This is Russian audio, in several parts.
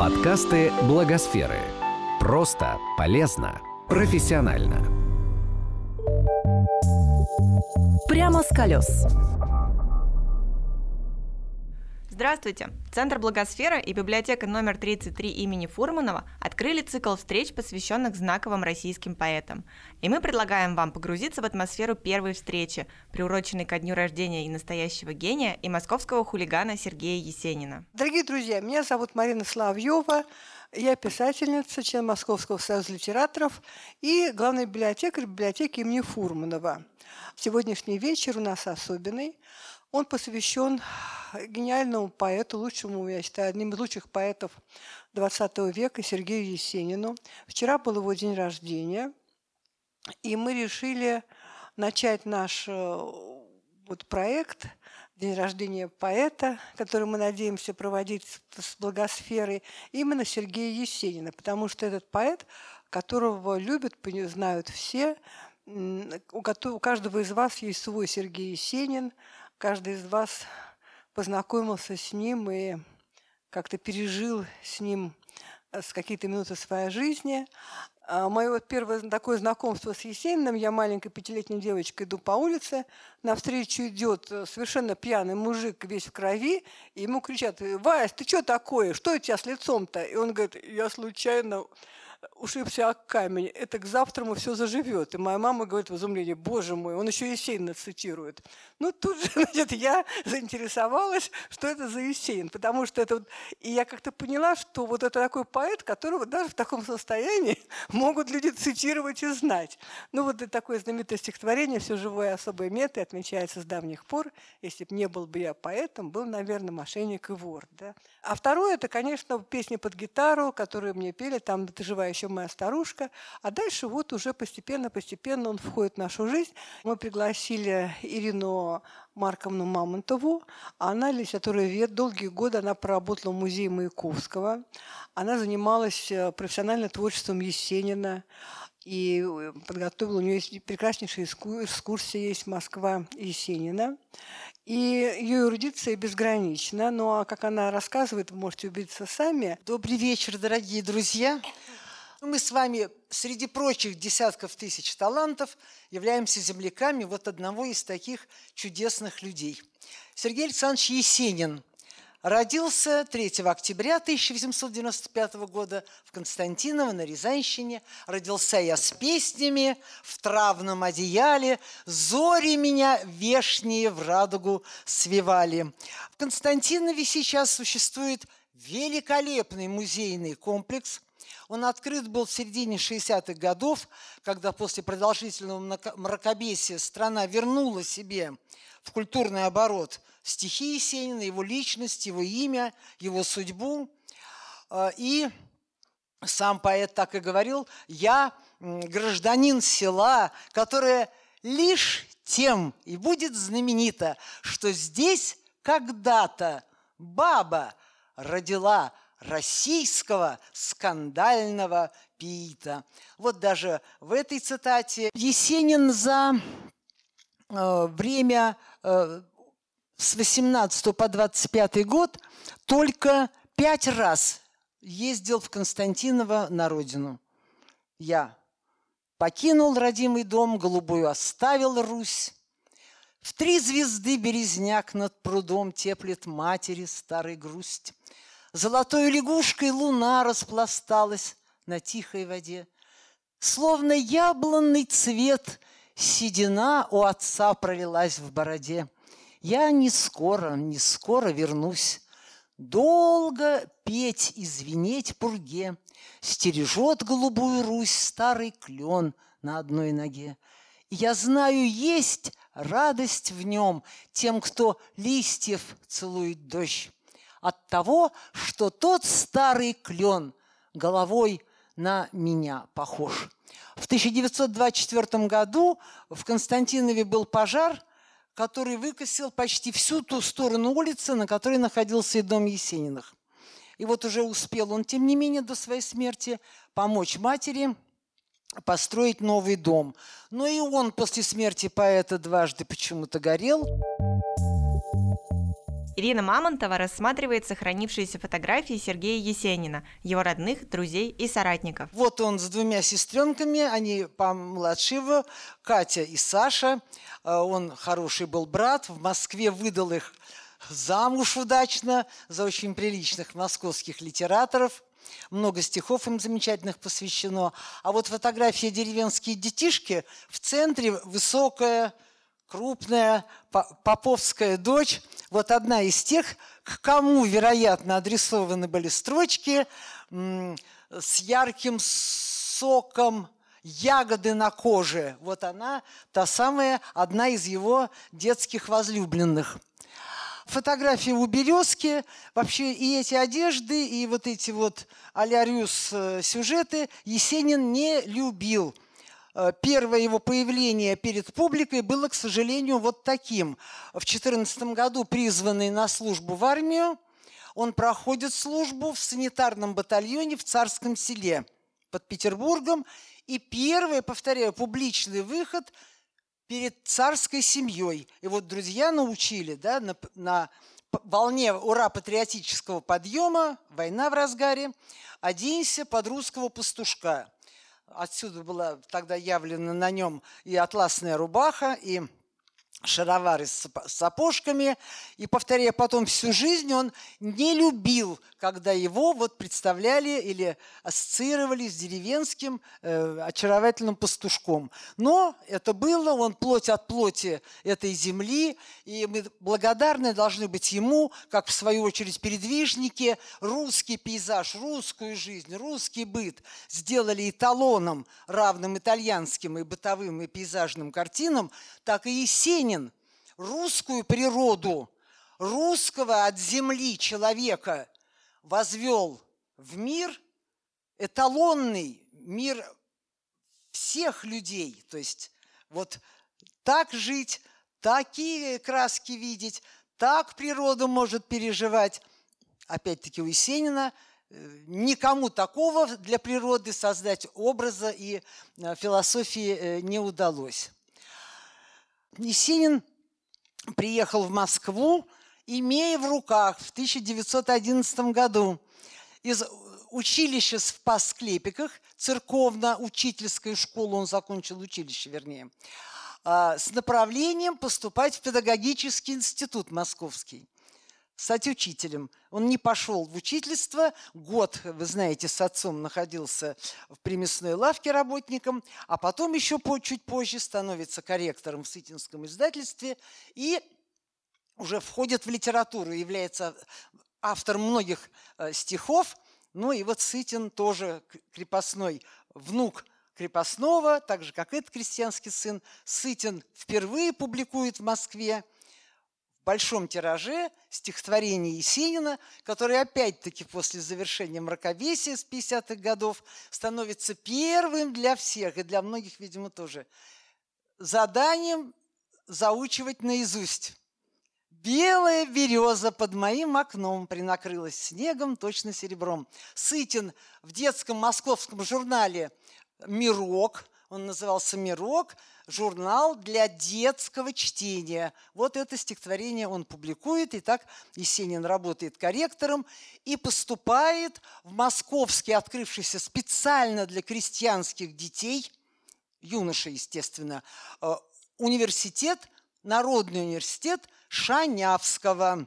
Подкасты Благосферы. Просто, полезно, профессионально. Прямо с колес. Здравствуйте! Центр Благосфера и библиотека номер 33 имени Фурманова открыли цикл встреч, посвященных знаковым российским поэтам. И мы предлагаем вам погрузиться в атмосферу первой встречи, приуроченной ко дню рождения и настоящего гения, и московского хулигана Сергея Есенина. Дорогие друзья, меня зовут Марина Славьева. Я писательница, член Московского союза литераторов и главный библиотекарь библиотеки имени Фурманова. Сегодняшний вечер у нас особенный. Он посвящен гениальному поэту, лучшему, я считаю, одним из лучших поэтов XX века Сергею Есенину. Вчера был его день рождения, и мы решили начать наш э, вот проект День рождения поэта, который мы надеемся проводить с благосферой, именно Сергея Есенина, потому что этот поэт, которого любят, знают все, у каждого из вас есть свой Сергей Есенин, каждый из вас познакомился с ним и как-то пережил с ним э, с какие-то минуты своей жизни. А Мое вот первое такое знакомство с Есениным, я маленькой пятилетней девочкой иду по улице, навстречу идет э, совершенно пьяный мужик весь в крови, и ему кричат, «Вась, ты что такое? Что у тебя с лицом-то?» И он говорит, «Я случайно ушибся о камень, это к завтраму все заживет. И моя мама говорит в изумлении, боже мой, он еще Есенина цитирует. Ну, тут же, значит, я заинтересовалась, что это за Есенин, потому что это... И я как-то поняла, что вот это такой поэт, которого даже в таком состоянии могут люди цитировать и знать. Ну, вот это такое знаменитое стихотворение «Все живое особое меты» отмечается с давних пор. Если бы не был бы я поэтом, был, наверное, мошенник и вор. Да? А второе, это, конечно, песни под гитару, которые мне пели, там «Ты живая еще моя старушка. А дальше вот уже постепенно-постепенно он входит в нашу жизнь. Мы пригласили Ирину Марковну Мамонтову. Она литературовед. Долгие годы она проработала в музее Маяковского. Она занималась э, профессиональным творчеством Есенина и э, подготовила, у нее есть прекраснейшая экскурсия, есть Москва Есенина. И ее эрудиция безгранична. Ну а как она рассказывает, вы можете убедиться сами. Добрый вечер, дорогие друзья. Мы с вами среди прочих десятков тысяч талантов являемся земляками вот одного из таких чудесных людей. Сергей Александрович Есенин родился 3 октября 1895 года в Константиново на Рязанщине. Родился я с песнями в травном одеяле, зори меня вешние в радугу свивали. В Константинове сейчас существует великолепный музейный комплекс – он открыт был в середине 60-х годов, когда после продолжительного мракобесия страна вернула себе в культурный оборот стихи Есенина, его личность, его имя, его судьбу. А, и сам поэт так и говорил, я гражданин села, которое лишь тем и будет знаменито, что здесь когда-то баба родила российского скандального пиита. Вот даже в этой цитате Есенин за э, время э, с 18 по 25 год только пять раз ездил в Константиново на родину. Я покинул родимый дом, голубую оставил Русь. В три звезды березняк над прудом теплит матери старой грусть. Золотой лягушкой луна распласталась на тихой воде. Словно яблонный цвет седина у отца пролилась в бороде. Я не скоро, не скоро вернусь. Долго петь и звенеть пурге Стережет голубую Русь старый клен на одной ноге. Я знаю, есть радость в нем Тем, кто листьев целует дождь от того, что тот старый клен головой на меня похож. В 1924 году в Константинове был пожар, который выкосил почти всю ту сторону улицы, на которой находился и дом Есениных. И вот уже успел он, тем не менее, до своей смерти помочь матери построить новый дом. Но и он после смерти поэта дважды почему-то горел. Ирина Мамонтова рассматривает сохранившиеся фотографии Сергея Есенина, его родных, друзей и соратников. Вот он с двумя сестренками, они помладше его, Катя и Саша. Э, он хороший был брат, в Москве выдал их замуж удачно за очень приличных московских литераторов. Много стихов им замечательных посвящено. А вот фотография «Деревенские детишки» в центре высокая, крупная поповская дочь. Вот одна из тех, к кому, вероятно, адресованы были строчки с ярким соком, ягоды на коже. Вот она, та самая, одна из его детских возлюбленных – фотографии у березки, вообще и эти одежды, и вот эти вот алярюс э, сюжеты Есенин не любил. Э, первое его появление перед публикой было, к сожалению, вот таким. В 2014 году призванный на службу в армию, он проходит службу в санитарном батальоне в Царском селе под Петербургом. И первый, повторяю, публичный выход – перед царской семьей. И вот друзья научили да, на, на волне ура-патриотического подъема, война в разгаре, оденься под русского пастушка. Отсюда была тогда явлена на нем и атласная рубаха, и шаровары с сапожками. И, повторяя потом всю жизнь, он не любил, когда его вот представляли или ассоциировали с деревенским э, очаровательным пастушком. Но это было, он плоть от плоти этой земли, и мы благодарны должны быть ему, как в свою очередь передвижники, русский пейзаж, русскую жизнь, русский быт сделали эталоном, равным итальянским и бытовым и пейзажным картинам, так и Есенин Ленин русскую природу, русского от земли человека возвел в мир эталонный, мир всех людей. То есть вот так жить, такие краски видеть, так природу может переживать. Опять-таки у Есенина э, никому такого для природы создать образа и э, философии э, не удалось. Есенин приехал в Москву, имея в руках в 1911 году из училища в Пасклепиках, церковно-учительскую школу, он закончил училище, вернее, а, с направлением поступать в педагогический институт московский стать учителем. Он не пошел в учительство. Год, вы знаете, с отцом находился в примесной лавке работником, а потом еще по, чуть позже становится корректором в Сытинском издательстве и уже входит в литературу, является автором многих э, стихов. Ну и вот Сытин тоже крепостной внук крепостного, так же, как этот крестьянский сын. Сытин впервые публикует в Москве – большом тираже стихотворение Есенина, которое опять-таки после завершения мракобесия с 50-х годов становится первым для всех, и для многих, видимо, тоже, заданием заучивать наизусть. Белая береза под моим окном принакрылась снегом, точно серебром. Сытин в детском московском журнале «Мирок», он назывался «Мирок», журнал для детского чтения. Вот это стихотворение он публикует, и так Есенин работает корректором и поступает в московский, открывшийся специально для крестьянских детей, юношей, естественно, э, университет, Народный университет Шанявского.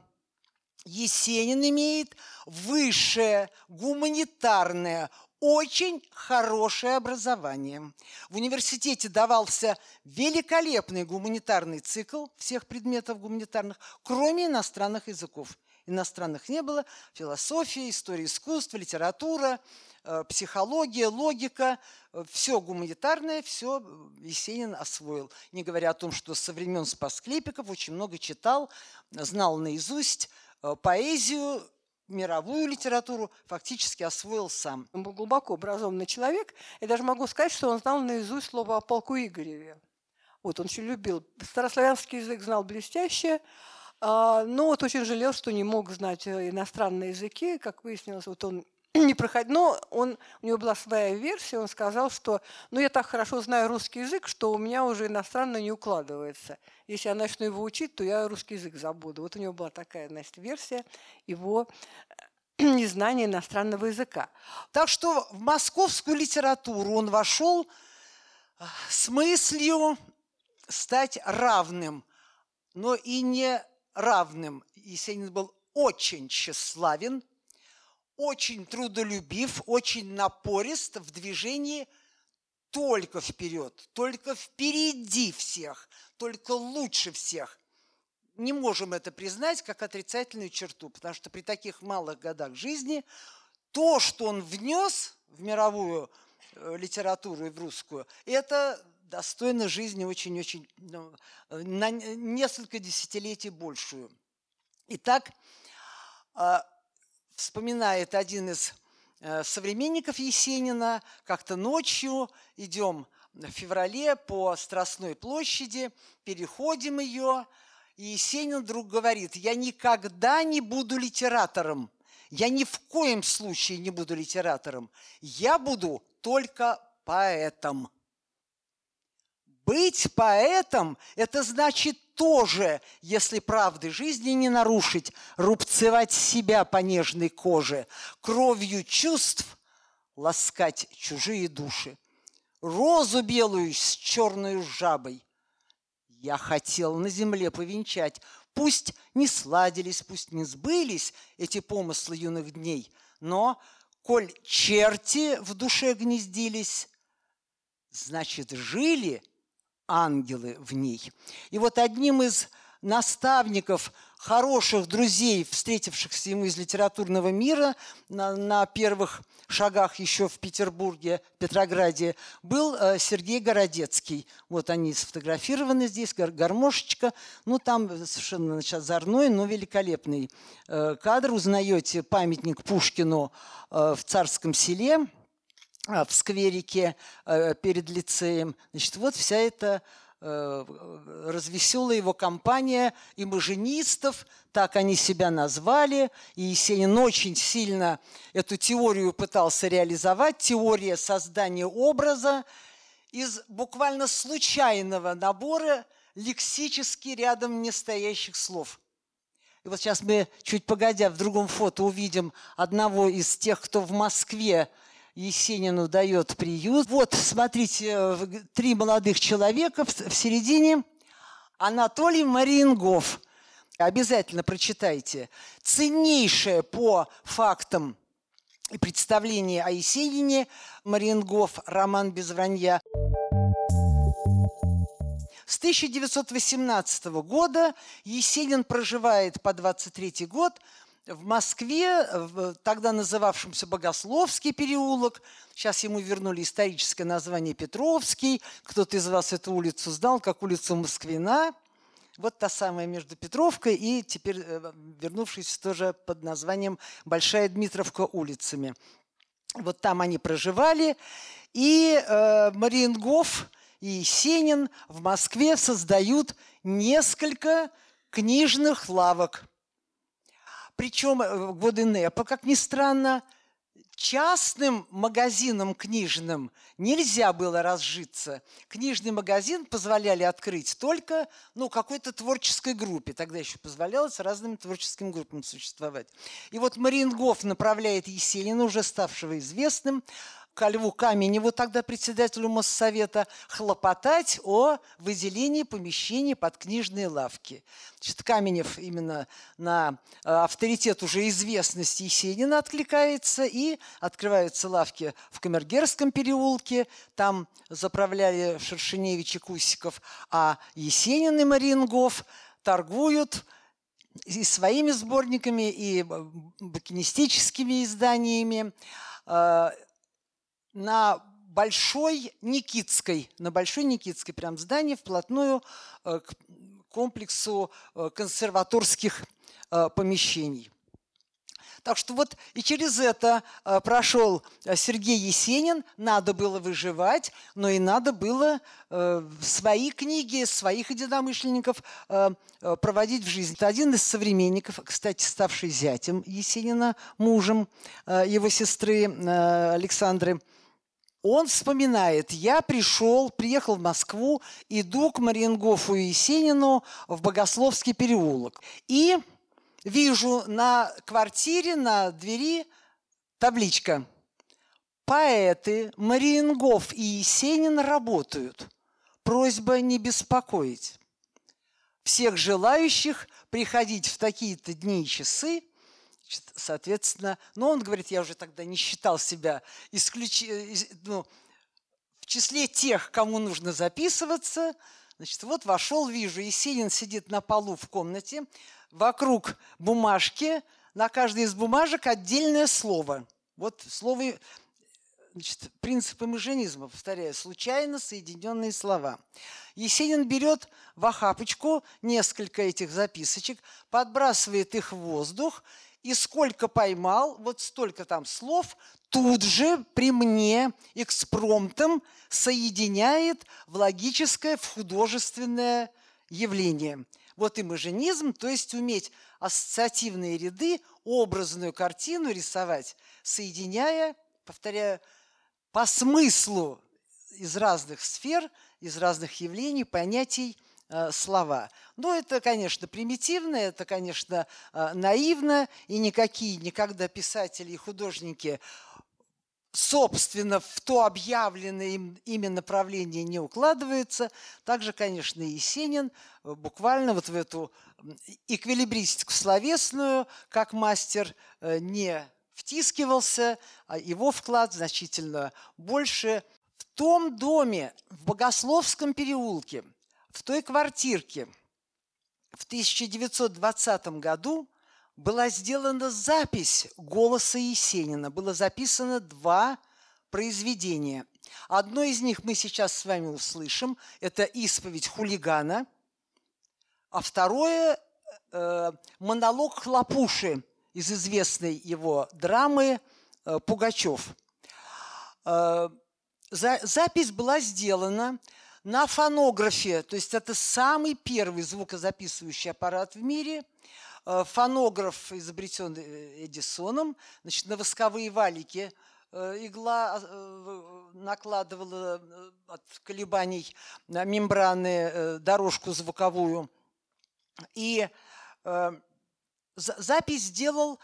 Есенин имеет высшее гуманитарное очень хорошее образование. В университете давался великолепный гуманитарный цикл всех предметов гуманитарных, кроме иностранных языков. Иностранных не было. Философия, история искусства, литература, э, психология, логика, э, все гуманитарное, все Есенин освоил. Не говоря о том, что со времен Спасклепиков очень много читал, знал наизусть э, поэзию, мировую литературу фактически освоил сам. Он был глубоко образованный человек, и даже могу сказать, что он знал наизусть слово о полку Игореве. Вот он очень любил. Старославянский язык знал блестяще, а, но вот очень жалел, что не мог знать э, иностранные языки. Как выяснилось, вот он не проходил. Но он, у него была своя версия, он сказал, что ну, я так хорошо знаю русский язык, что у меня уже иностранно не укладывается. Если я начну его учить, то я русский язык забуду. Вот у него была такая, значит, версия его незнания иностранного языка. Так что в московскую литературу он вошел а, с мыслью стать равным, но и не равным. Есенин был очень тщеславен, очень трудолюбив, очень напорист в движении только вперед, только впереди всех, только лучше всех. Не можем это признать как отрицательную черту, потому что при таких малых годах жизни то, что он внес в мировую э, литературу и в русскую, это достойно жизни очень-очень ну, на несколько десятилетий большую. Итак, а, вспоминает один из э, современников Есенина, как-то ночью идем в феврале по Страстной площади, переходим ее, и Есенин вдруг говорит, я никогда не буду литератором, я ни в коем случае не буду литератором, я буду только поэтом. Быть поэтом – это значит тоже, если правды жизни не нарушить, рубцевать себя по нежной коже, кровью чувств ласкать чужие души. Розу белую с черной жабой я хотел на земле повенчать. Пусть не сладились, пусть не сбылись эти помыслы юных дней, но, коль черти в душе гнездились, значит, жили – ангелы в ней. И вот одним из наставников, хороших друзей, встретившихся ему из литературного мира на, на первых шагах еще в Петербурге, Петрограде, был э, Сергей Городецкий. Вот они сфотографированы здесь, гар гармошечка. Ну, там совершенно значит, озорной, но великолепный э, кадр. Узнаете памятник Пушкину э, в Царском селе – в скверике э, перед лицеем. Значит, вот вся эта э, развеселая его компания имажинистов, так они себя назвали. И Есенин очень сильно эту теорию пытался реализовать. Теория создания образа из буквально случайного набора лексически рядом не стоящих слов. И вот сейчас мы, чуть погодя, в другом фото увидим одного из тех, кто в Москве Есенину дает приют. Вот, смотрите, э, три молодых человека в середине. Анатолий Мариенгов. Обязательно прочитайте. Ценнейшее по фактам и представление о Есенине Мариенгов, роман без вранья. С 1918 года Есенин проживает по 23 год в Москве, в тогда называвшемся Богословский переулок, сейчас ему вернули историческое название Петровский, кто-то из вас эту улицу знал, как улицу Москвина, вот та самая между Петровкой и теперь э, вернувшись тоже под названием Большая Дмитровка улицами. Вот там они проживали, и э, Мариенгоф и Есенин в Москве создают несколько книжных лавок – причем э, в годы НЭПа, как ни странно, частным магазинам книжным нельзя было разжиться. Книжный магазин позволяли открыть только ну, какой-то творческой группе. Тогда еще позволялось разным творческим группам существовать. И вот Марингов направляет Есенина, уже ставшего известным, ко Льву Каменеву, тогда председателю Моссовета, хлопотать о выделении помещений под книжные лавки. Значит, Каменев именно на э, авторитет уже известности Есенина откликается, и открываются лавки в Камергерском переулке, там заправляли Шершеневич и Кусиков, а Есенин и Марингов торгуют и своими сборниками, и букинистическими изданиями э, на Большой Никитской, на Большой Никитской прям здании вплотную э, к комплексу э, консерваторских э, помещений. Так что вот и через это прошел Сергей Есенин. Надо было выживать, но и надо было свои книги, своих единомышленников проводить в жизнь. Это один из современников, кстати, ставший зятем Есенина, мужем его сестры Александры – он вспоминает, я пришел, приехал в Москву, иду к Мариенгофу и Есенину в Богословский переулок. И вижу на квартире, на двери табличка «Поэты Мариенгоф и Есенин работают. Просьба не беспокоить. Всех желающих приходить в такие-то дни и часы соответственно, но он говорит, я уже тогда не считал себя исключ... Э, ну, в числе тех, кому нужно записываться. Значит, вот вошел, вижу, Есенин сидит на полу в комнате, вокруг бумажки, на каждой из бумажек отдельное слово. Вот слово, значит, принципы маженизма, повторяю, случайно соединенные слова. Есенин берет в охапочку несколько этих записочек, подбрасывает их в воздух и сколько поймал, вот столько там слов, тут же при мне экспромтом соединяет в логическое, в художественное явление. Вот имажинизм, то есть уметь ассоциативные ряды, образную картину рисовать, соединяя, повторяю, по смыслу из разных сфер, из разных явлений, понятий – Э, слова. Ну, это, конечно, примитивно, это, конечно, э, наивно, и никакие никогда писатели и художники собственно, в то объявленное им, ими направление не укладываются. Также, конечно, и Есенин э, буквально вот в эту эквилибристику словесную, как мастер, не втискивался, а его вклад значительно больше. В том доме, в Богословском переулке, в той квартирке в 1920 году была сделана запись голоса Есенина. Было записано два произведения. Одно из них мы сейчас с вами услышим. Это «Исповедь хулигана», а второе э, – монолог Хлопуши из известной его драмы э, «Пугачев». Э, за, запись была сделана на фонографе, то есть это самый первый звукозаписывающий аппарат в мире, э, фонограф изобретен Эдисоном, значит, на восковые валики игла накладывала от колебаний мембраны дорожку звуковую. И запись сделал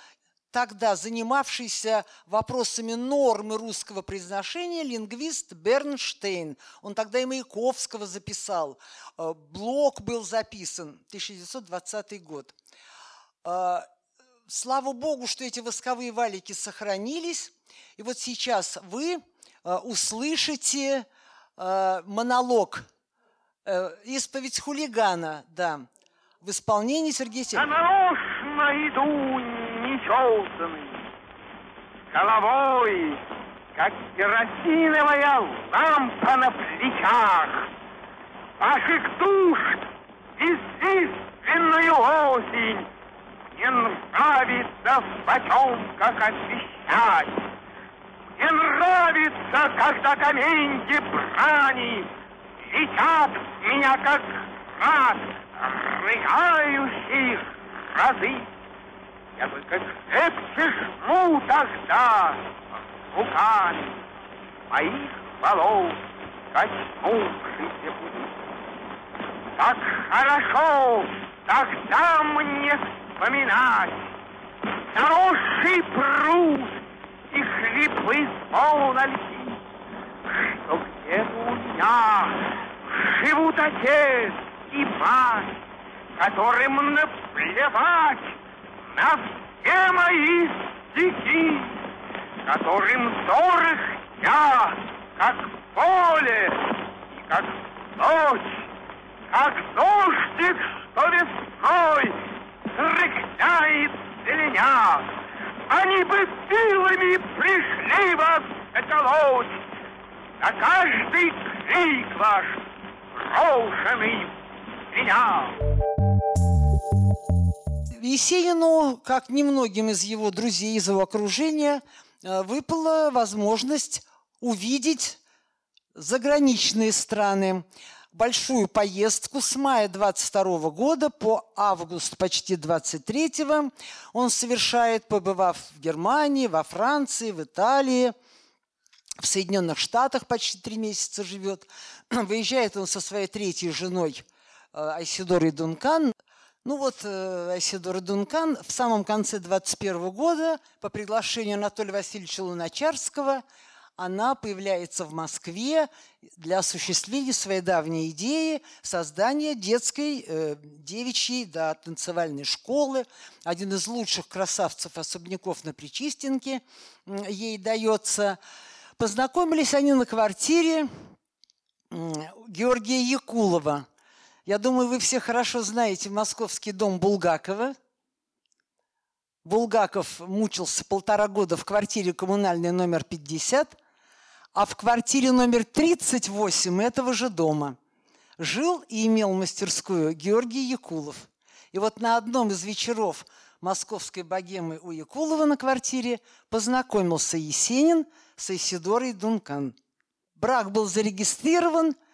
тогда занимавшийся вопросами нормы русского произношения лингвист Бернштейн. Он тогда и Маяковского записал. Э, Блок был записан, 1920 год. Э, слава Богу, что эти восковые валики сохранились. И вот сейчас вы э, услышите монолог «Исповедь хулигана», да, в исполнении Сергея Сергеевича. Иду нечесанный, головой, как керосиновая лампа на плечах. Ваших душ естественную осень мне нравится в потемках освещать. Мне нравится, когда каменьки брани летят меня, как раз рыгающих разы. Я только крепче жму тогда руками моих волос коснувшийся будет. Так хорошо тогда мне вспоминать заросший пруд и хлипы полна льди, что где-то у меня живут отец и мать, которым наплевать на все мои стихи, которым дорог я, как поле и как ночь, как дождик, что весной рыкняет зеленя. Они бы силами пришли вас заколоть, на каждый крик ваш брошенный меня. Есенину, как немногим из его друзей, из его окружения, э, выпала возможность увидеть заграничные страны. Большую поездку с мая 22 года по август почти 23 он совершает, побывав в Германии, во Франции, в Италии, в Соединенных Штатах почти три месяца живет. Выезжает он со своей третьей женой э, Айсидорой Дункан ну вот э, Айсидора Дункан в самом конце 21 года по приглашению Анатолия Васильевича Луначарского она появляется в Москве для осуществления своей давней идеи создания детской э, девичьей да, танцевальной школы. Один из лучших красавцев-особняков на Причистенке ей дается. Познакомились они на квартире Георгия Якулова – я думаю, вы все хорошо знаете московский дом Булгакова. Булгаков мучился полтора года в квартире коммунальной номер 50, а в квартире номер 38 этого же дома жил и имел мастерскую Георгий Якулов. И вот на одном из вечеров московской богемы у Якулова на квартире познакомился Есенин с Исидорой Дункан. Брак был зарегистрирован –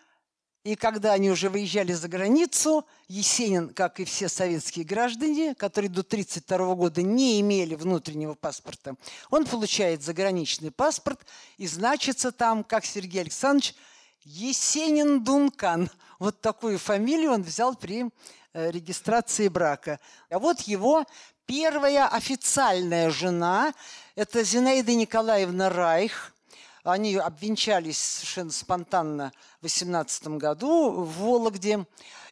и когда они уже выезжали за границу, Есенин, как и все советские граждане, которые до 1932 года не имели внутреннего паспорта, он получает заграничный паспорт и значится там, как Сергей Александрович, Есенин Дункан. Вот такую фамилию он взял при э, регистрации брака. А вот его первая официальная жена – это Зинаида Николаевна Райх – они обвенчались совершенно спонтанно в 18 году в Вологде.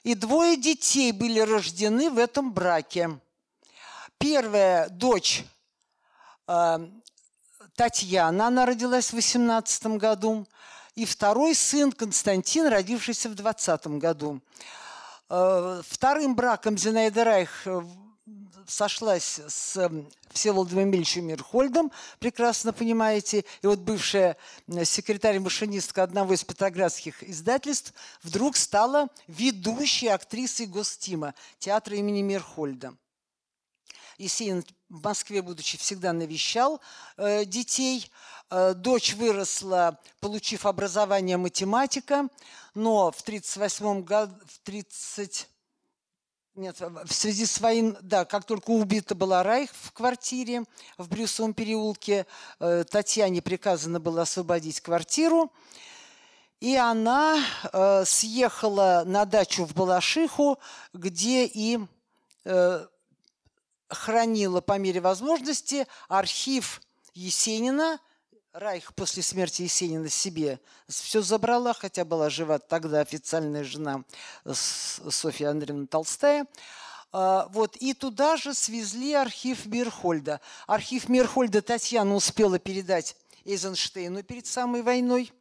И двое детей были рождены в этом браке. Первая дочь э, Татьяна, она родилась в 18 году. И второй сын Константин, родившийся в 20 году. Э, вторым браком Зинаида Райх сошлась с Всеволодом Эмильевичем Мирхольдом, прекрасно понимаете, и вот бывшая секретарь-машинистка одного из петроградских издательств вдруг стала ведущей актрисой Гостима театра имени Мирхольда. Есенин в Москве, будучи, всегда навещал э, детей. Э, дочь выросла, получив образование математика, но в 1938 году, в 30 нет, в связи с войной, да, как только убита была Райх в квартире в Брюсовом переулке, э, Татьяне приказано было освободить квартиру, и она э, съехала на дачу в Балашиху, где и э, хранила по мере возможности архив Есенина – Райх после смерти Есенина себе все забрала, хотя была жива тогда официальная жена Софья Андреевна Толстая. А, вот, и туда же свезли архив Мирхольда. Архив Мирхольда Татьяна успела передать Эйзенштейну перед самой войной.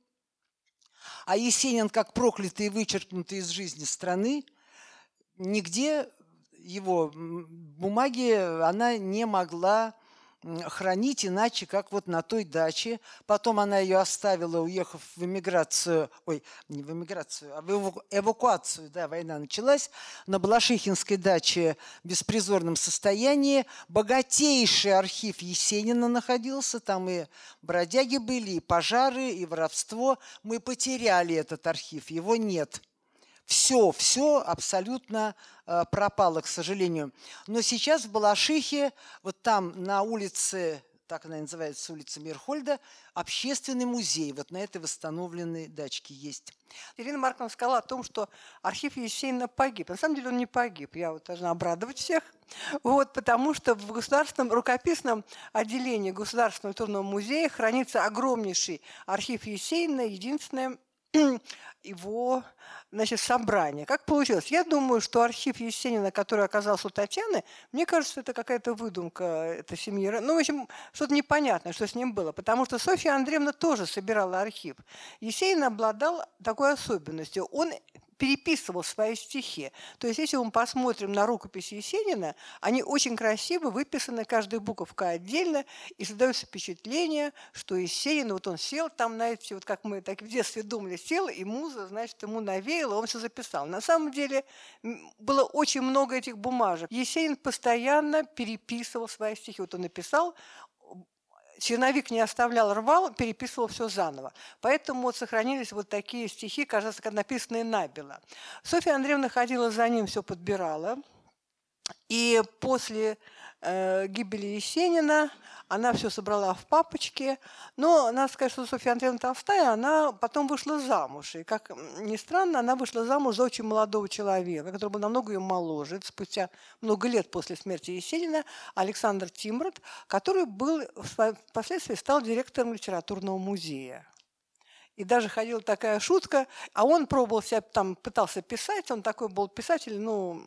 А Есенин, как проклятый и вычеркнутый из жизни страны, нигде его бумаги она не могла хранить иначе, как вот на той даче. Потом она ее оставила, уехав в эмиграцию, ой, не в эмиграцию, а в эвакуацию, да, война началась, на Балашихинской даче в беспризорном состоянии. Богатейший архив Есенина находился, там и бродяги были, и пожары, и воровство. Мы потеряли этот архив, его нет все, все абсолютно э, пропало, к сожалению. Но сейчас в Балашихе, вот там на улице, так она называется, улица Мирхольда, общественный музей. Вот на этой восстановленной дачке есть. Ирина Марковна сказала о том, что архив Есенина погиб. На самом деле он не погиб. Я вот должна обрадовать всех. Вот, потому что в государственном рукописном отделении Государственного культурного музея хранится огромнейший архив Есенина, единственное его значит, собрание. Как получилось? Я думаю, что архив Есенина, который оказался у Татьяны, мне кажется, это какая-то выдумка этой семьи. Ну, в общем, что-то непонятное, что с ним было. Потому что Софья Андреевна тоже собирала архив. Есенин обладал такой особенностью. Он переписывал свои стихи. То есть, если мы посмотрим на рукописи Есенина, они очень красиво выписаны, каждая буковка отдельно, и создается впечатление, что Есенин, вот он сел там, знаете, вот как мы так в детстве думали, сел, и муза, значит, ему навеяло, он все записал. На самом деле было очень много этих бумажек. Есенин постоянно переписывал свои стихи. Вот он написал, черновик не оставлял, рвал, переписывал все заново. Поэтому вот сохранились вот такие стихи, кажется, написанные набело. Софья Андреевна ходила за ним, все подбирала. И после э, гибели Есенина она все собрала в папочке. Но надо сказать, что Софья Андреевна Толстая, она потом вышла замуж. И, как ни странно, она вышла замуж за очень молодого человека, который был намного ее моложе. Спустя много лет после смерти Есенина Александр Тимрот, который был, впоследствии стал директором литературного музея. И даже ходила такая шутка, а он пробовал себя, там, пытался писать, он такой был писатель, ну,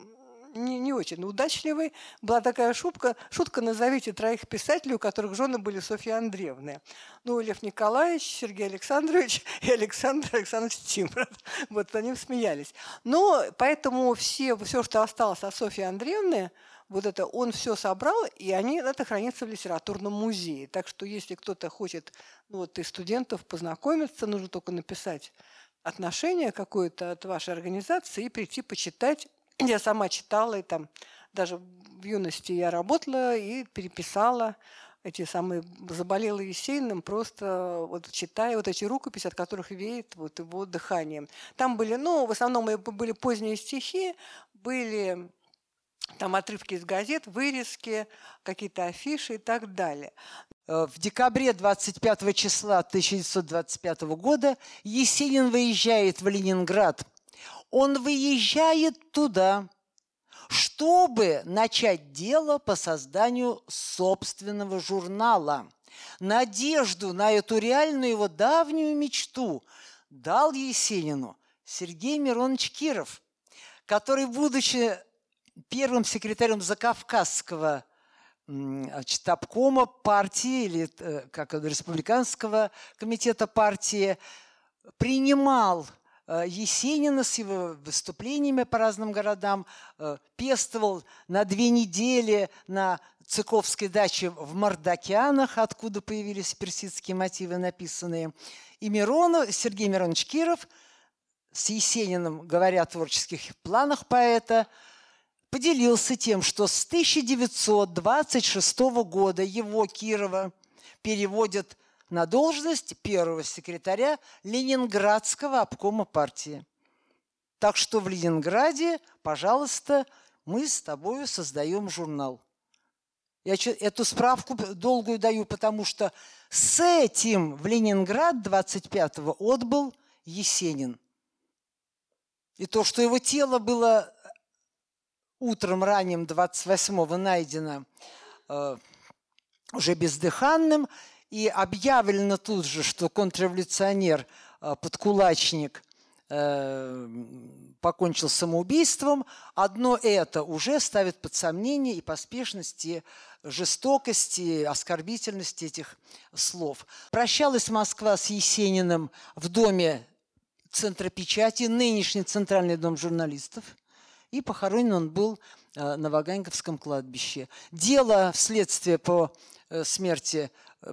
не, не очень удачливый. Была такая шутка, шутка «Назовите троих писателей, у которых жены были Софья Андреевна». Ну, Лев Николаевич, Сергей Александрович и Александр Александрович Тимров. Вот они смеялись. Но поэтому все, все, что осталось от Софьи Андреевны, вот это он все собрал, и они, это хранится в литературном музее. Так что если кто-то хочет ну, вот, из студентов познакомиться, нужно только написать отношение какое-то от вашей организации и прийти почитать я сама читала, и там даже в юности я работала и переписала эти самые заболела Есениным, просто вот читая вот эти рукописи, от которых веет вот его дыханием. Там были, ну, в основном были поздние стихи, были там отрывки из газет, вырезки, какие-то афиши и так далее. Э, в декабре 25 числа 1925 года Есенин выезжает в Ленинград – он выезжает туда, чтобы начать дело по созданию собственного журнала. Надежду на эту реальную его давнюю мечту дал Есенину Сергей Миронович Киров, который, будучи первым секретарем Закавказского значит, обкома партии или э, как республиканского комитета партии, принимал Есенина с его выступлениями по разным городам, э, пестовал на две недели на Цыковской даче в Мордокянах, откуда появились персидские мотивы написанные. И Миронов, Сергей Миронович Киров с Есениным, говоря о творческих планах поэта, поделился тем, что с 1926 года его, Кирова, переводят на должность первого секретаря Ленинградского обкома партии. Так что в Ленинграде, пожалуйста, мы с тобой создаем журнал. Я эту справку долгую даю, потому что с этим в Ленинград 25-го отбыл Есенин. И то, что его тело было утром ранним 28-го найдено э, уже бездыханным, и объявлено тут же, что контрреволюционер, э, подкулачник, э, покончил самоубийством, одно это уже ставит под сомнение и поспешность, и жестокость, и оскорбительность этих слов. Прощалась Москва с Есениным в доме Центра печати, нынешний Центральный дом журналистов, и похоронен он был э, на Ваганьковском кладбище. Дело вследствие по смерти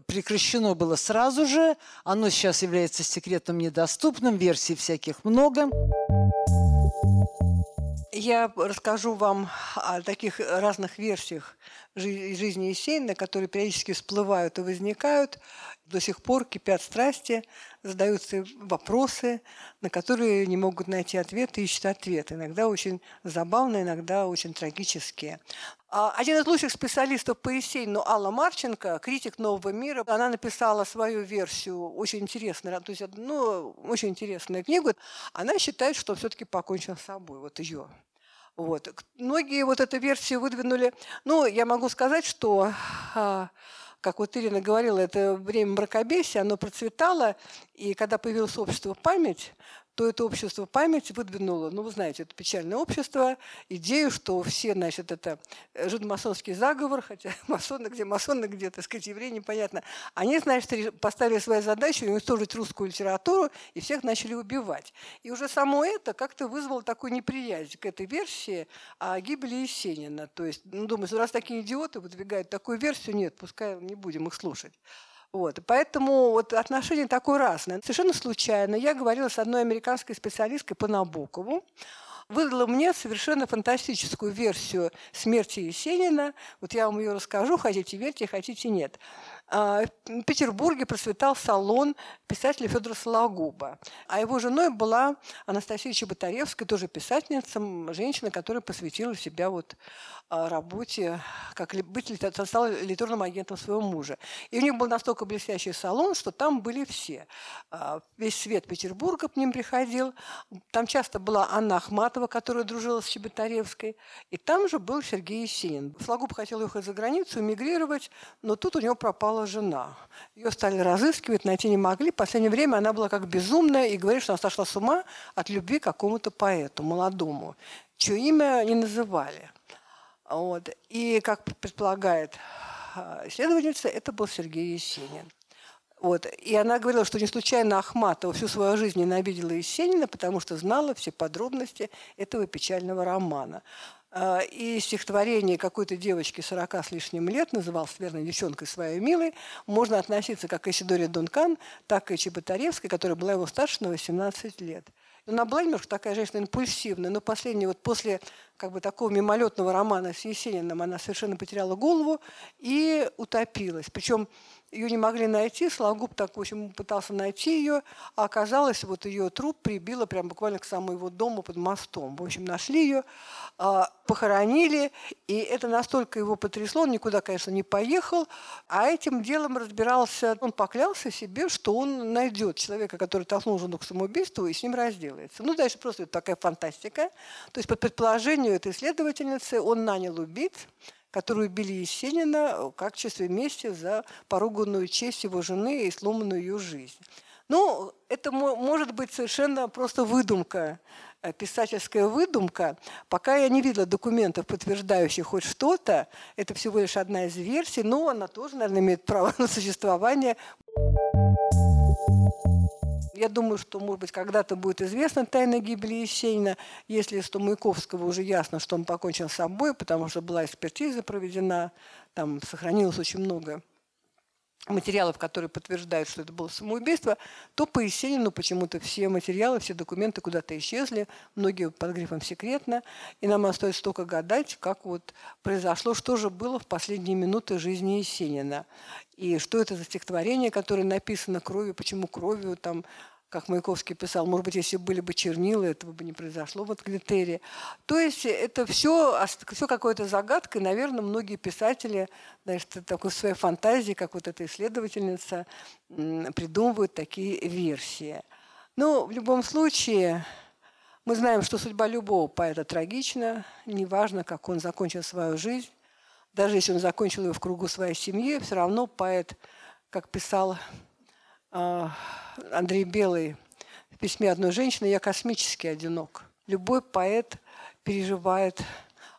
прекращено было сразу же. Оно сейчас является секретом недоступным, версий всяких много. Я расскажу вам о таких разных версиях жизни Есенина, которые периодически всплывают и возникают. До сих пор кипят страсти, задаются вопросы, на которые не могут найти ответы, ищут ответы. Иногда очень забавные, иногда очень трагические. А, один из лучших специалистов по Есенину, Алла Марченко, критик «Нового мира», она написала свою версию, очень интересную, то есть, ну, очень интересную книгу. Она считает, что все-таки покончил с собой, вот ее. Вот. Многие вот эту версию выдвинули. Ну, я могу сказать, что а, как вот Ирина говорила, это время мракобесия, оно процветало, и когда появилось общество «Память», то это общество памяти выдвинуло, ну, вы знаете, это печальное общество, идею, что все, значит, это жидомасонский заговор, хотя масоны где масоны, где, так сказать, евреи, непонятно. Они, значит, поставили свою задачу уничтожить русскую литературу и всех начали убивать. И уже само это как-то вызвало такую неприязнь к этой версии о гибели Есенина. То есть, ну, думаю, раз такие идиоты выдвигают такую версию, нет, пускай не будем их слушать. Вот. Поэтому вот отношение такое разное. Совершенно случайно я говорила с одной американской специалисткой по Набокову, выдала мне совершенно фантастическую версию смерти Есенина. Вот я вам ее расскажу, хотите верьте, хотите нет. А, в Петербурге процветал салон писателя Федора Сологуба. А его женой была Анастасия Чеботаревская, тоже писательница, женщина, которая посвятила себя вот а, работе, как быть стала литературным агентом своего мужа. И у них был настолько блестящий салон, что там были все. А, весь свет Петербурга к ним приходил. Там часто была Анна Ахматова, которая дружила с Чеботаревской. И там же был Сергей Есенин. Сологуб хотел уехать за границу, эмигрировать, но тут у него пропала жена. Ее стали разыскивать, найти не могли. В последнее время она была как безумная и говорит, что она сошла с ума от любви к какому-то поэту, молодому, чье имя не называли. Вот. И, как предполагает а, исследовательница, это был Сергей Есенин. Вот. И она говорила, что не случайно Ахматова всю свою жизнь ненавидела Есенина, потому что знала все подробности этого печального романа. А, и стихотворение какой-то девочки 40 с лишним лет, назывался верно девчонкой своей милой, можно относиться как к Исидоре Дункан, так и Чеботаревской, которая была его старше на 18 лет. Она была немножко такая женщина импульсивная, но последняя, вот после как бы такого мимолетного романа с Есениным, она совершенно потеряла голову и утопилась. Причем ее не могли найти, Сологуб так, в общем, пытался найти ее, а оказалось, вот ее труп прибило прям буквально к самому его дому под мостом. В общем, нашли ее, а, похоронили, и это настолько его потрясло, он никуда, конечно, не поехал, а этим делом разбирался, он поклялся себе, что он найдет человека, который толкнул жену к самоубийству, и с ним разделается. Ну, дальше просто такая фантастика. То есть, по предположению этой исследовательницы, он нанял убийц, которые убили Есенина в качестве мести за поруганную честь его жены и сломанную ее жизнь. Ну, это может быть совершенно просто выдумка, э, писательская выдумка. Пока я не видела документов, подтверждающих хоть что-то, это всего лишь одна из версий, но она тоже, наверное, имеет право на существование. Я думаю, что, может быть, когда-то будет известна тайна гибели Есенина, если что Маяковского уже ясно, что он покончил с собой, потому что была экспертиза проведена, там сохранилось очень много материалов, которые подтверждают, что это было самоубийство, то по Есенину почему-то все материалы, все документы куда-то исчезли, многие под грифом «секретно», и нам остается только гадать, как вот произошло, что же было в последние минуты жизни Есенина. И что это за стихотворение, которое написано кровью, почему кровью, там, как Маяковский писал, может быть, если были бы чернила, этого бы не произошло вот Глитерии. То есть это все, все какое-то загадка, и, наверное, многие писатели, значит, такой своей фантазии, как вот эта исследовательница, придумывают такие версии. Но в любом случае, мы знаем, что судьба любого поэта трагична, неважно, как он закончил свою жизнь, даже если он закончил ее в кругу своей семьи, все равно поэт, как писал Андрей Белый в письме одной женщины «Я космически одинок». Любой поэт переживает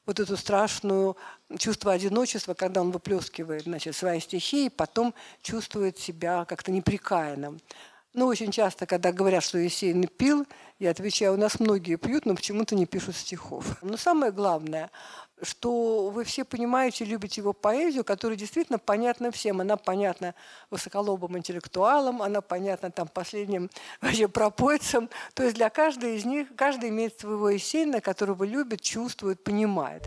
вот эту страшную чувство одиночества, когда он выплескивает значит, свои стихи и потом чувствует себя как-то неприкаянным. Ну, очень часто, когда говорят, что Есенин пил, я отвечаю, у нас многие пьют, но почему-то не пишут стихов. Но самое главное, что вы все понимаете, любите его поэзию, которая действительно понятна всем. Она понятна высоколобым интеллектуалам, она понятна там последним вообще пропойцам. То есть для каждой из них, каждый имеет своего Есенина, которого любит, чувствует, понимает.